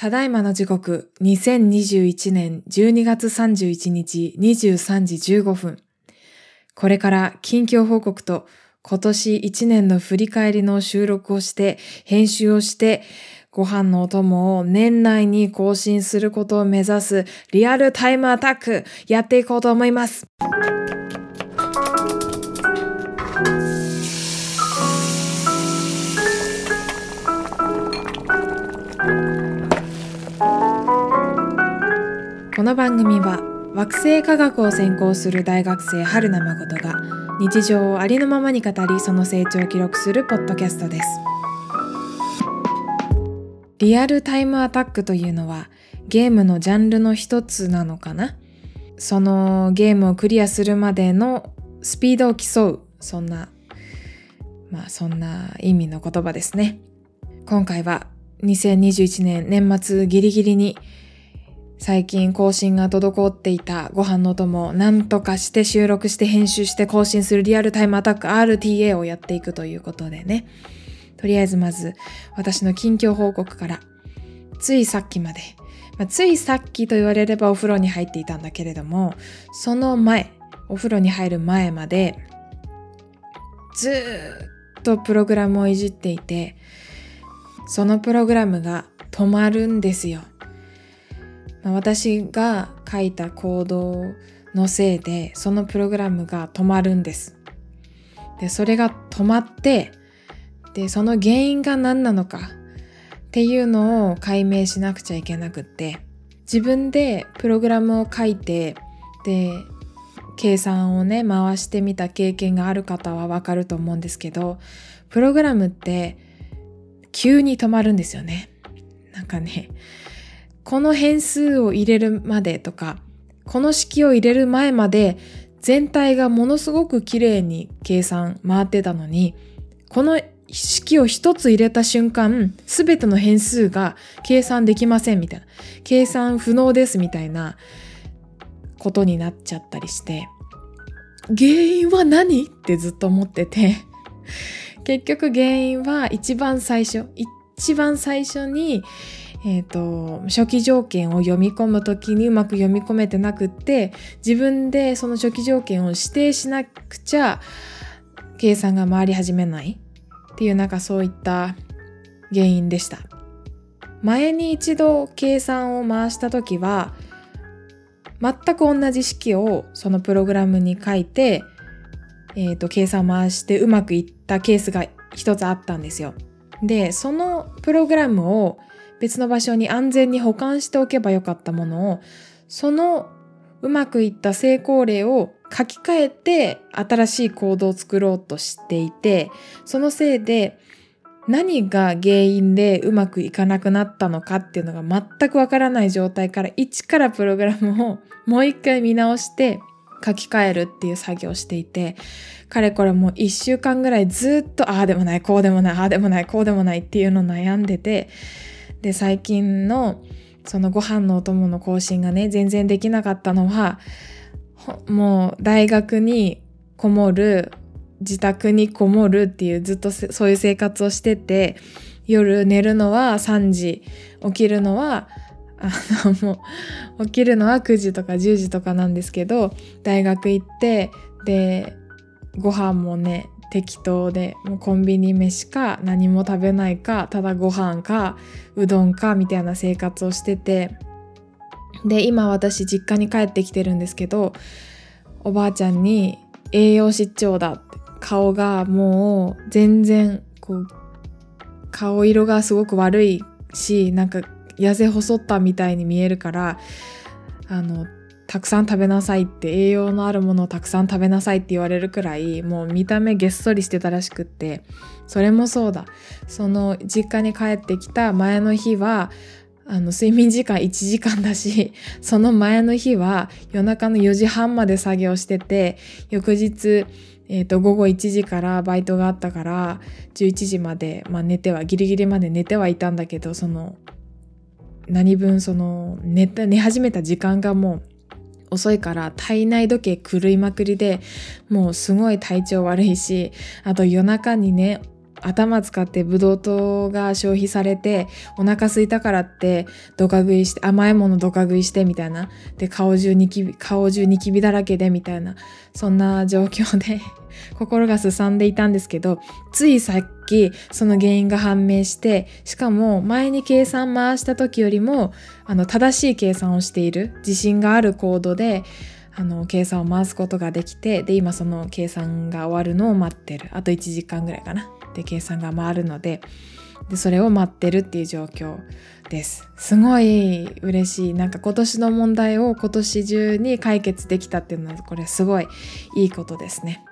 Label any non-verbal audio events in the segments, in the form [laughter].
ただいまの時刻、2021年12月31日23時15分。これから近況報告と今年1年の振り返りの収録をして、編集をして、ご飯のお供を年内に更新することを目指すリアルタイムアタックやっていこうと思います。この番組は惑星科学を専攻する大学生春名誠が日常をありのままに語りその成長を記録するポッドキャストです。リアルタイムアタックというのはゲームのジャンルの一つなのかな？そのゲームをクリアするまでのスピードを競うそんなまあそんな意味の言葉ですね。今回は2021年年末ギリギリに最近更新が滞っていたご飯の友を何とかして収録して編集して更新するリアルタイムアタック RTA をやっていくということでね。とりあえずまず私の近況報告からついさっきまで、まあ、ついさっきと言われればお風呂に入っていたんだけれどもその前お風呂に入る前までずっとプログラムをいじっていてそのプログラムが止まるんですよ。まあ私が書いたコードのせいでそのプログラムが止まるんです。でそれが止まってでその原因が何なのかっていうのを解明しなくちゃいけなくって自分でプログラムを書いてで計算をね回してみた経験がある方はわかると思うんですけどプログラムって急に止まるんですよね。なんかねこの変数を入れるまでとか、この式を入れる前まで全体がものすごく綺麗に計算回ってたのに、この式を一つ入れた瞬間、すべての変数が計算できませんみたいな、計算不能ですみたいなことになっちゃったりして、原因は何？ってずっと思ってて、結局原因は一番最初、一番最初にえーと、初期条件を読み込む時にうまく読み込めてなくって自分でその初期条件を指定しなくちゃ計算が回り始めないっていうなんかそういった原因でした。前に一度計算を回した時は全く同じ式をそのプログラムに書いて、えーと計算回してうまくいったケースが一つあったんですよ。でそのプログラムを別の場所に安全に保管しておけばよかったものをそのうまくいった成功例を書き換えて新しいコードを作ろうとしていてそのせいで何が原因でうまくいかなくなったのかっていうのが全くわからない状態から一からプログラムをもう一回見直して書き換えるっていう作業をしていてかれこれもう一週間ぐらいずっとああでもないこうでもないああでもないこうでもないっていうのを悩んでてで最近のそのご飯のお供の更新がね全然できなかったのはもう大学にこもる自宅にこもるっていうずっとそういう生活をしてて夜寝るのは3時起きるのはあの [laughs] もう起きるのは9時とか10時とかなんですけど大学行ってでご飯もね適当でもうコンビニ飯か何も食べないかただご飯かうどんかみたいな生活をしててで今私実家に帰ってきてるんですけどおばあちゃんに栄養失調だって顔がもう全然こう顔色がすごく悪いしなんか痩せ細ったみたいに見えるからあのたくさん食べなさいって栄養のあるものをたくさん食べなさいって言われるくらいもう見た目げっそりしてたらしくってそれもそうだ。その実家に帰ってきた前の日はあの睡眠時間1時間だしその前の日は夜中の4時半まで作業してて翌日えー、と午後1時からバイトがあったから11時まで、まあ、寝てはギリギリまで寝てはいたんだけどその何分その寝寝始めた時間がもう遅いから体内時計狂いまくりでもうすごい体調悪いしあと夜中にね頭使ってブドウ糖が消費されてお腹空いたからってドカ食いして甘いものドカ食いしてみたいな。で顔中ニキビ顔中ニキビだらけでみたいな。そんな状況で [laughs] 心がすさんでいたんですけどついさっきその原因が判明してしかも前に計算回した時よりもあの正しい計算をしている自信があるコードであの計算を回すことができてで今その計算が終わるのを待ってる。あと1時間ぐらいかな。で計算が回るのででそれを待ってるっていう状況ですすごい嬉しいなんか今年の問題を今年中に解決できたっていうのはこれすごいいいことですね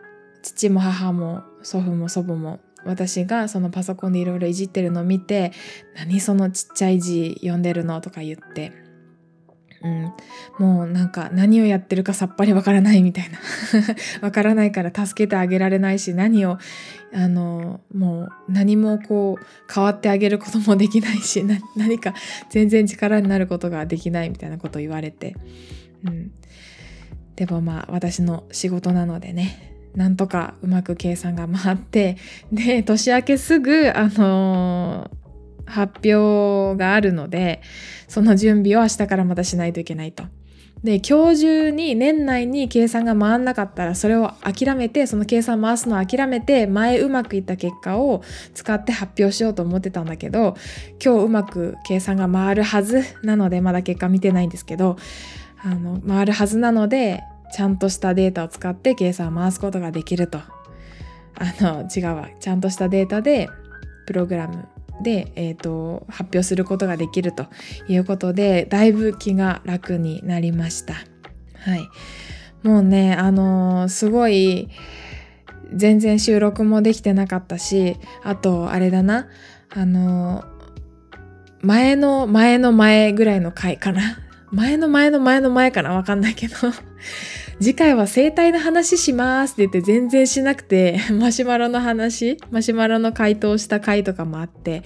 父も母も祖父も祖母も私がそのパソコンでいろいろいじってるのを見て「何そのちっちゃい字読んでるの?」とか言ってうん、もうなんか何をやってるかさっぱりわからないみたいな。[laughs] わからないから助けてあげられないし何をあのもう何もこう変わってあげることもできないし何か全然力になることができないみたいなことを言われて、うん、でもまあ私の仕事なのでねなんとかうまく計算が回ってで年明けすぐあのー発表があるのでその準備を明日からまたしないといけないと。で今日中に年内に計算が回んなかったらそれを諦めてその計算回すのを諦めて前うまくいった結果を使って発表しようと思ってたんだけど今日うまく計算が回るはずなのでまだ結果見てないんですけどあの回るはずなのでちゃんとしたデータを使って計算を回すことができるとあの違うわちゃんとしたデータでプログラムで、えーと、発表することができるということでだいぶ気が楽になりました。はい、もうねあのー、すごい全然収録もできてなかったしあとあれだな。あのー、前の前の前ぐらいの回かな。前の前の前の前かな？わかんないけど [laughs] 次回は生態の話しますって言って全然しなくて、[laughs] マシュマロの話、マシュマロの回答した回とかもあって、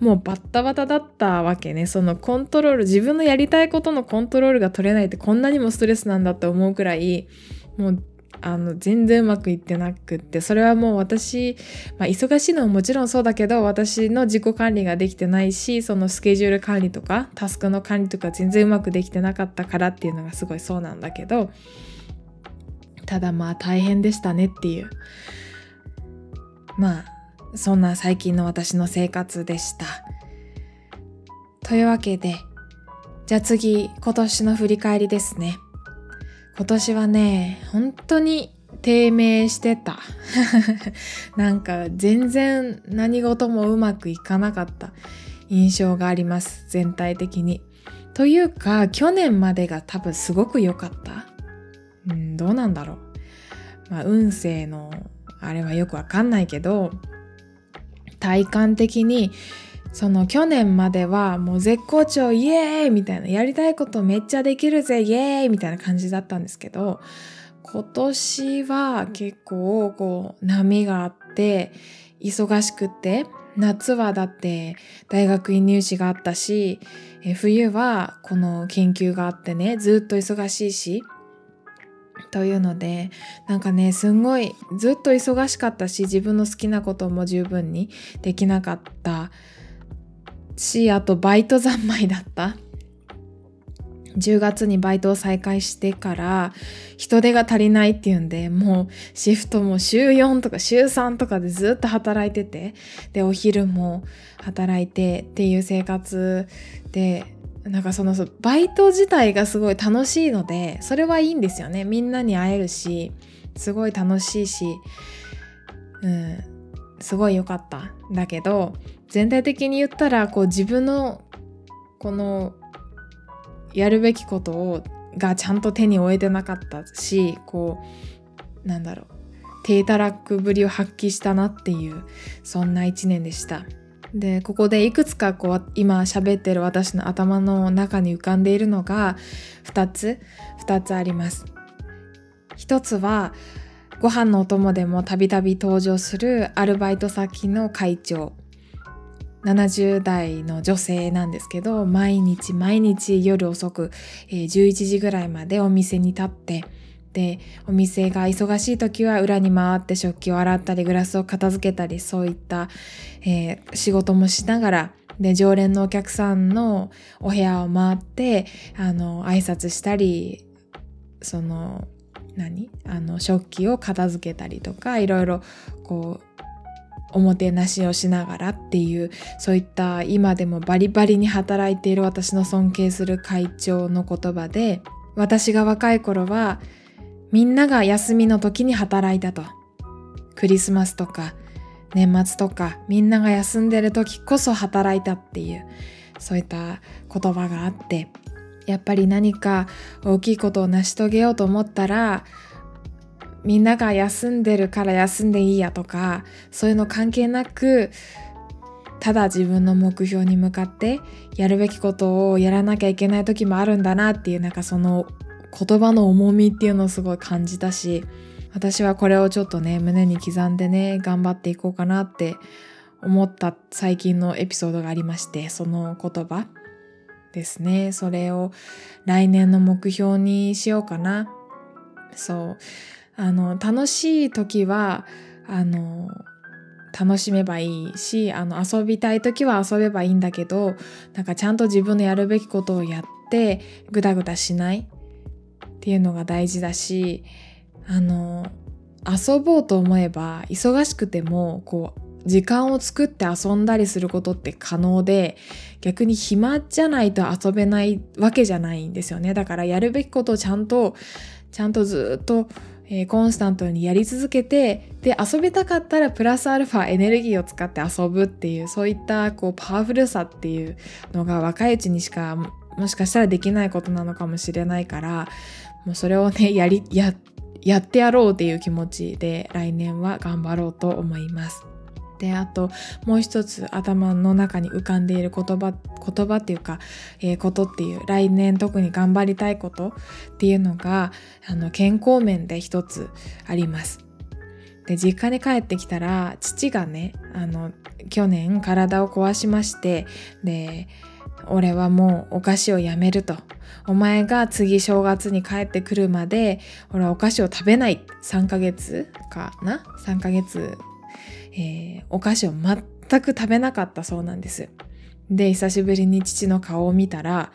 もうバッタバタだったわけね。そのコントロール、自分のやりたいことのコントロールが取れないってこんなにもストレスなんだって思うくらい、もうあの全然うまくいってなくってそれはもう私、まあ、忙しいのももちろんそうだけど私の自己管理ができてないしそのスケジュール管理とかタスクの管理とか全然うまくできてなかったからっていうのがすごいそうなんだけどただまあ大変でしたねっていう。まあそんな最近の私の生活でした。というわけでじゃあ次今年の振り返りですね。今年はね本当に低迷してた。[laughs] なんか全然何事もうまくいかなかった。印象があります。全体的に。というか去年までが多分すごく良かった。うん、どうなんだろう。まあ、運勢のあれはよくわかんないけど、体感的に、その去年まではもう絶好調イエーイみたいな、やりたいことめっちゃできるぜイエーイみたいな感じだったんですけど、今年は結構こう波があって忙しくって夏はだって大学院入試があったし冬はこの研究があってねずっと忙しいしというのでなんかねすんごいずっと忙しかったし自分の好きなことも十分にできなかったしあとバイト三昧だった。10月にバイトを再開してから人手が足りないっていうんでもうシフトも週4とか週3とかでずっと働いててでお昼も働いてっていう生活でなんかそのバイト自体がすごい楽しいのでそれはいいんですよね。みんなに会えるしすごい楽しいしうん。すごい良かっただけど全体的に言ったらこう自分のこのやるべきことをがちゃんと手に負えてなかったしこうなんだろう低たらくぶりを発揮したなっていうそんな一年でした。でここでいくつかこう今喋ってる私の頭の中に浮かんでいるのが2つ2つあります一つはご飯のお供でもたびたび登場するアルバイト先の会長。70代の女性なんですけど毎日毎日夜遅く、えー、11時ぐらいまでお店に立ってでお店が忙しい時は裏に回って食器を洗ったりグラスを片付けたりそういった、えー、仕事もしながらで常連のお客さんのお部屋を回ってあの挨拶したりその何？あの食器を片付けたりとかいろいろこうおもてなしをしながらっていうそういった今でもバリバリに働いている私の尊敬する会長の言葉で私が若い頃はみんなが休みの時に働いたと。クリスマスとか年末とかみんなが休んでる時こそ働いたっていうそういった言葉があってやっぱり何か大きいことを成し遂げようと思ったらみんなが休んでるから休んでいいやとかそういうの関係なくただ自分の目標に向かってやるべきことをやらなきゃいけない時もあるんだなっていうなんかその言葉の重みっていうのをすごい感じたし私はこれをちょっとね胸に刻んでね頑張っていこうかなって思った最近のエピソードがありましてその言葉。ですね。それを来年の目標にしようかな。そう。あの楽しい時はあの楽しめばいいしあの遊びたい時は遊べばいいんだけどなんかちゃんと自分のやるべきことをやってグダグダしないっていうのが大事だしあの遊ぼうと思えば忙しくてもこう時間を作って遊んだりすることって可能で逆に暇じゃないと遊べないわけじゃないんですよねだからやるべきことをちゃんとちゃんとずっとえー、コンスタントにやり続けてで遊びたかったらプラスアルファエネルギーを使って遊ぶっていうそういったこうパワフルさっていうのが若いうちにしかもしかしたらできないことなのかもしれないからもうそれをね [laughs] やりややってやろうっていう気持ちで来年は頑張ろうと思います。であともう一つ頭の中に浮かんでいる言葉言葉っていうか、えー、ことっていう来年特に頑張りたいことっていうのがあの健康面で一つあります。で実家に帰ってきたら父がねあの去年体を壊しましてで俺はもうお菓子をやめると。お前が次正月に帰ってくるまで俺はお菓子を食べない。3ヶ月かな？3ヶ月えー、お菓子を全く食べなかったそうなんです。で、久しぶりに父の顔を見たら、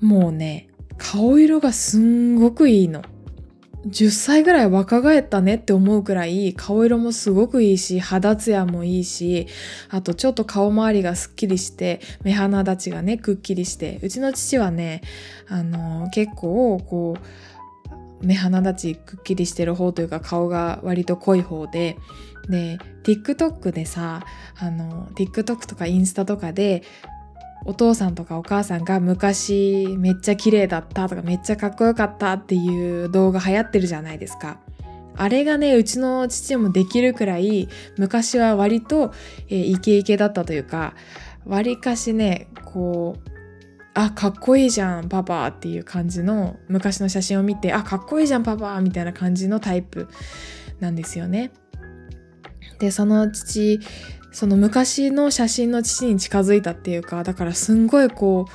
もうね、顔色がすんごくいいの。10歳ぐらい若返ったねって思うくらい顔色もすごくいいし肌ツヤもいいしあとちょっと顔周りがすっきりして目鼻立ちがねくっきりしてうちの父はねあの結構こう目鼻立ちくっきりしてる方というか顔が割と濃い方でで TikTok でさあの TikTok とかインスタとかでお父さんとかお母さんが昔めっちゃ綺麗だったとかめっちゃかっこよかったっていう動画流行ってるじゃないですか。あれがねうちの父もできるくらい昔は割と、えー、イケイケだったというかわりかしねこうあかっこいいじゃんパパっていう感じの昔の写真を見てあかっこいいじゃんパパみたいな感じのタイプなんですよね。でその父その昔の写真の父に近づいたっていうかだからすんごいこ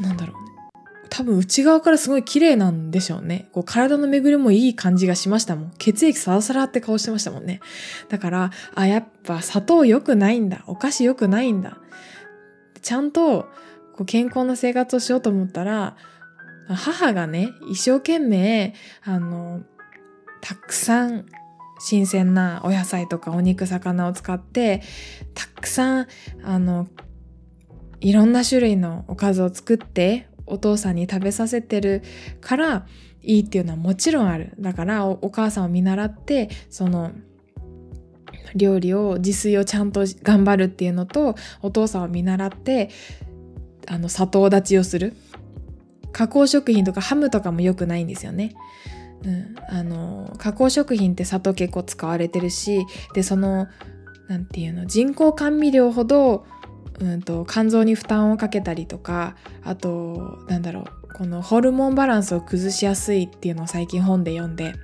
うなんだろうね多分内側からすごい綺麗なんでしょうね。こう体の巡りもいい感じがしましたもん。血液サラサラって顔してましたもんね。だから、あ、やっぱ砂糖良くないんだ。お菓子良くないんだ。ちゃんとこう健康な生活をしようと思ったら、母がね、一生懸命、あの、たくさん新鮮なお野菜とかお肉魚を使ってたくさんあのいろんな種類のおかずを作ってお父さんに食べさせてるからいいっていうのはもちろんある。だからお母さんを見習ってその料理を自炊をちゃんと頑張るっていうのとお父さんを見習ってあの砂糖立ちをする。加工食品とかハムとかも良くないんですよね。うん、あの加工食品って砂糖結構使われてるしでその何て言うの人工甘味料ほど、うんと、肝臓に負担をかけたりとかあとなんだろうこのホルモンバランスを崩しやすいっていうのを最近本で読んで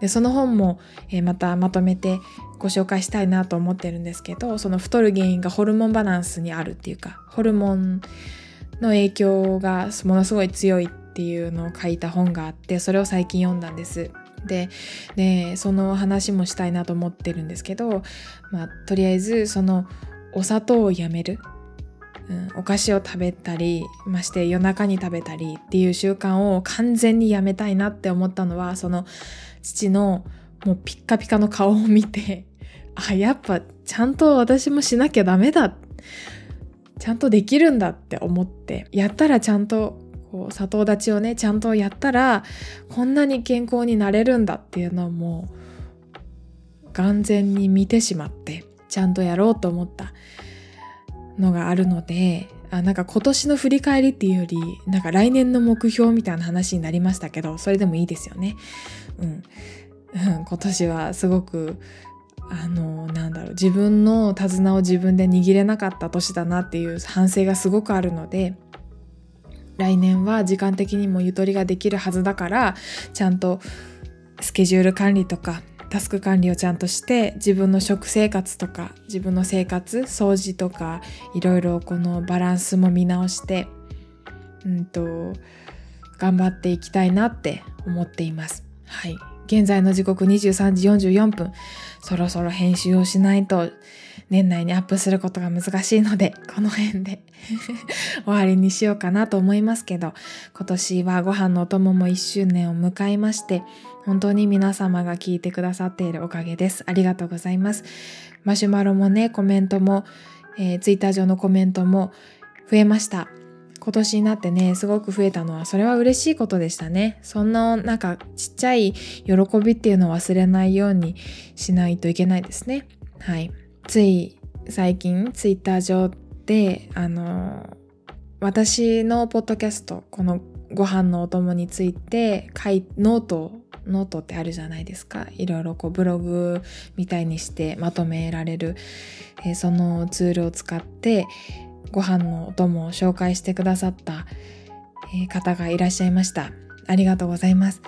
でその本も、えー、またまとめてご紹介したいなと思ってるんですけどその太る原因がホルモンバランスにあるっていうかホルモンの影響がものすごい強いっっていうのを書いた本があってそれを最近読んだんです。ででその話もしたいなと思ってるんですけど、まあ、とりあえずそのお砂糖をやめる、うん、お菓子を食べたりまして夜中に食べたりっていう習慣を完全にやめたいなって思ったのはその父のもうピッカピカの顔を見て [laughs] あやっぱちゃんと私もしなきゃダメだ。ちゃんとできるんだって思ってやったらちゃんとこう砂糖立ちをねちゃんとやったらこんなに健康になれるんだっていうのをもう眼前に見てしまってちゃんとやろうと思ったのがあるのであなんか今年の振り返りっていうよりなんか来年の目標みたいな話になりましたけどそれでもいいですよね。うん、今年はすごくあのなんだろう自分の手綱を自分で握れなかった年だなっていう反省がすごくあるので来年は時間的にもゆとりができるはずだからちゃんとスケジュール管理とかタスク管理をちゃんとして自分の食生活とか自分の生活掃除とかいろいろこのバランスも見直してうんと頑張っていきたいなって思っています。はい現在の時刻23時44分そろそろ編集をしないと年内にアップすることが難しいので [laughs] この辺で [laughs] 終わりにしようかなと思いますけど今年はご飯のお供も1周年を迎えまして本当に皆様が聞いてくださっているおかげです。ありがとうございます。マシュマロもねコメントも、えー、ツイッター上のコメントも増えました。今年になってねすごく増えたのはそれは嬉しいことでしたね。そんななんかちっちゃい喜びっていうのを忘れないようにしないといけないですね。はいつい最近ツイッター上であの私のポッドキャストこのご飯のお供についてノートノートってあるじゃないですかいろいろこうブログみたいにしてまとめられる、えー、そのツールを使ってご飯のお供を紹介してくださった、え方がいらっしゃいました。ありがとうございます。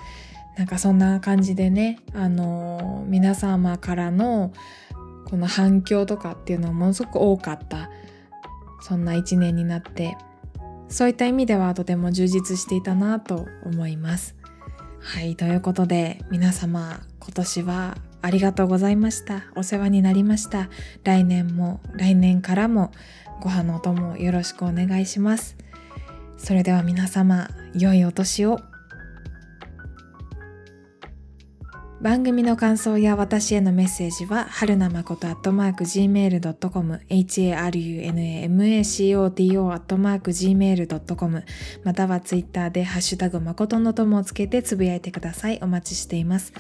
なんかそんな感じでね、あの皆様からのこの反響とかっていうのはものすごく多かった、そんな一年になって、そういった意味ではとても充実していたなと思います。はい、ということで皆様今年はありがとうございました。お世話になりました。来年も来年からもご飯のお供よろしくお願いします。それでは皆様、良いお年を。番組の感想や私へのメッセージは、はるなまこと gmail.com、harunamacoto gmail.com、またはツイッターでハッシュタグまことの友をつけてつぶやいてください。お待ちしています。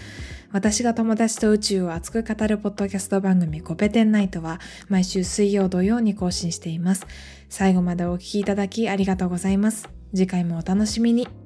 私が友達と宇宙を熱く語るポッドキャスト番組コペテンナイトは毎週水曜土曜に更新しています。最後までお聴きいただきありがとうございます。次回もお楽しみに。